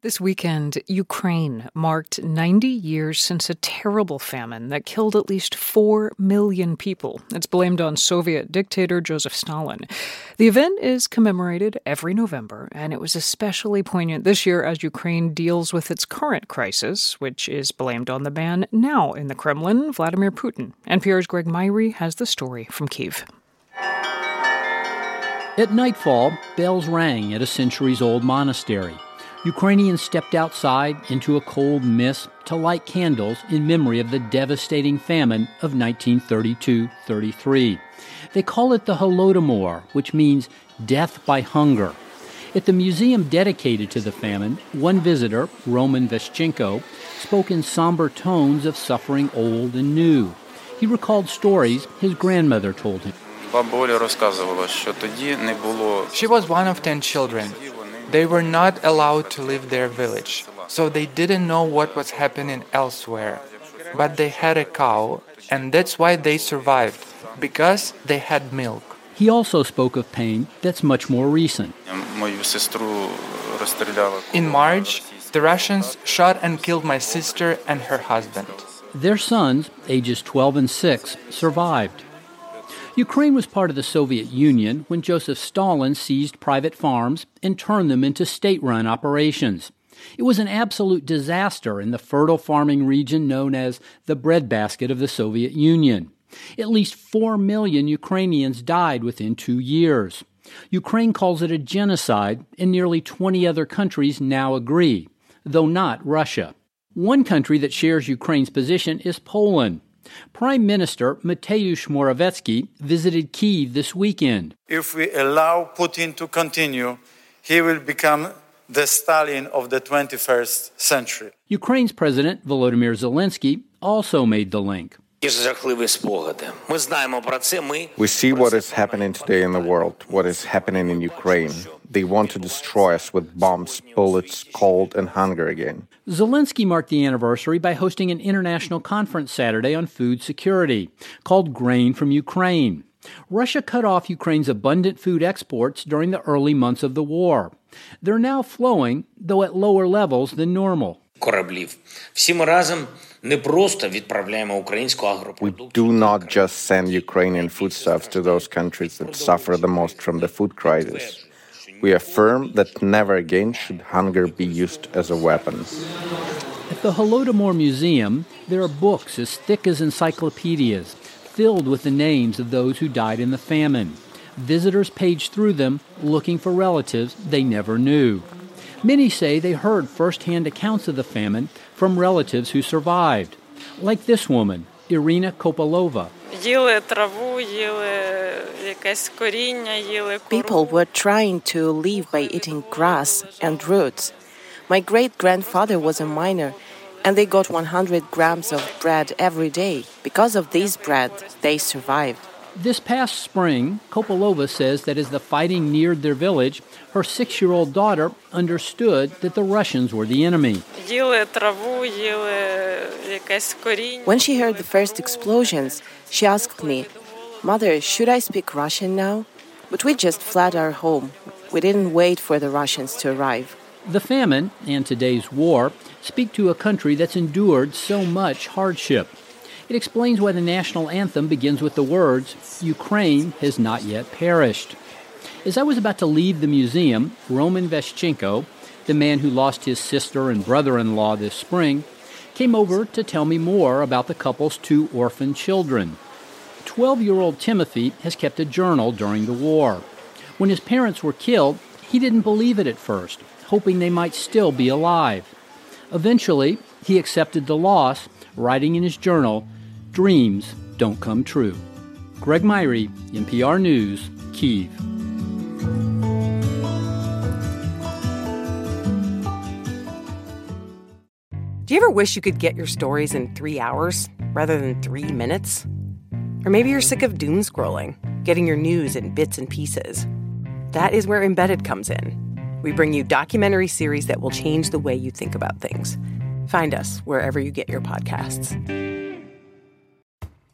This weekend, Ukraine marked 90 years since a terrible famine that killed at least 4 million people. It's blamed on Soviet dictator Joseph Stalin. The event is commemorated every November, and it was especially poignant this year as Ukraine deals with its current crisis, which is blamed on the man now in the Kremlin, Vladimir Putin. NPR's Greg Myre has the story from Kiev. At nightfall, bells rang at a centuries old monastery. Ukrainians stepped outside into a cold mist to light candles in memory of the devastating famine of 1932 33. They call it the Holodomor, which means death by hunger. At the museum dedicated to the famine, one visitor, Roman Veschenko, spoke in somber tones of suffering old and new. He recalled stories his grandmother told him. She was one of ten children. They were not allowed to leave their village, so they didn't know what was happening elsewhere. But they had a cow, and that's why they survived, because they had milk. He also spoke of pain that's much more recent. In March, the Russians shot and killed my sister and her husband. Their sons, ages 12 and 6, survived. Ukraine was part of the Soviet Union when Joseph Stalin seized private farms and turned them into state run operations. It was an absolute disaster in the fertile farming region known as the breadbasket of the Soviet Union. At least 4 million Ukrainians died within two years. Ukraine calls it a genocide, and nearly 20 other countries now agree, though not Russia. One country that shares Ukraine's position is Poland. Prime Minister Mateusz Morawiecki visited Kiev this weekend. If we allow Putin to continue, he will become the Stalin of the 21st century. Ukraine's President Volodymyr Zelensky also made the link. We see what is happening today in the world, what is happening in Ukraine. They want to destroy us with bombs, bullets, cold, and hunger again. Zelensky marked the anniversary by hosting an international conference Saturday on food security called Grain from Ukraine. Russia cut off Ukraine's abundant food exports during the early months of the war. They're now flowing, though at lower levels than normal. We do not just send Ukrainian foodstuffs to those countries that suffer the most from the food crisis. We affirm that never again should hunger be used as a weapon. At the Holodomor Museum, there are books as thick as encyclopedias, filled with the names of those who died in the famine. Visitors page through them, looking for relatives they never knew. Many say they heard firsthand accounts of the famine from relatives who survived, like this woman, Irina Kopalova. People were trying to live by eating grass and roots. My great grandfather was a miner, and they got 100 grams of bread every day. Because of this bread, they survived. This past spring, Kopolova says that as the fighting neared their village, her six year old daughter understood that the Russians were the enemy. When she heard the first explosions, she asked me, Mother, should I speak Russian now? But we just fled our home. We didn't wait for the Russians to arrive. The famine and today's war speak to a country that's endured so much hardship. It explains why the national anthem begins with the words, Ukraine has not yet perished. As I was about to leave the museum, Roman Veschenko, the man who lost his sister and brother in law this spring, came over to tell me more about the couple's two orphan children. 12 year old Timothy has kept a journal during the war. When his parents were killed, he didn't believe it at first, hoping they might still be alive. Eventually, he accepted the loss, writing in his journal, dreams don't come true. Greg Myre, NPR News, Kiev. Do you ever wish you could get your stories in three hours rather than three minutes? Or maybe you're sick of doom scrolling. getting your news in bits and pieces. That is where Embedded comes in. We bring you documentary series that will change the way you think about things. Find us wherever you get your podcasts.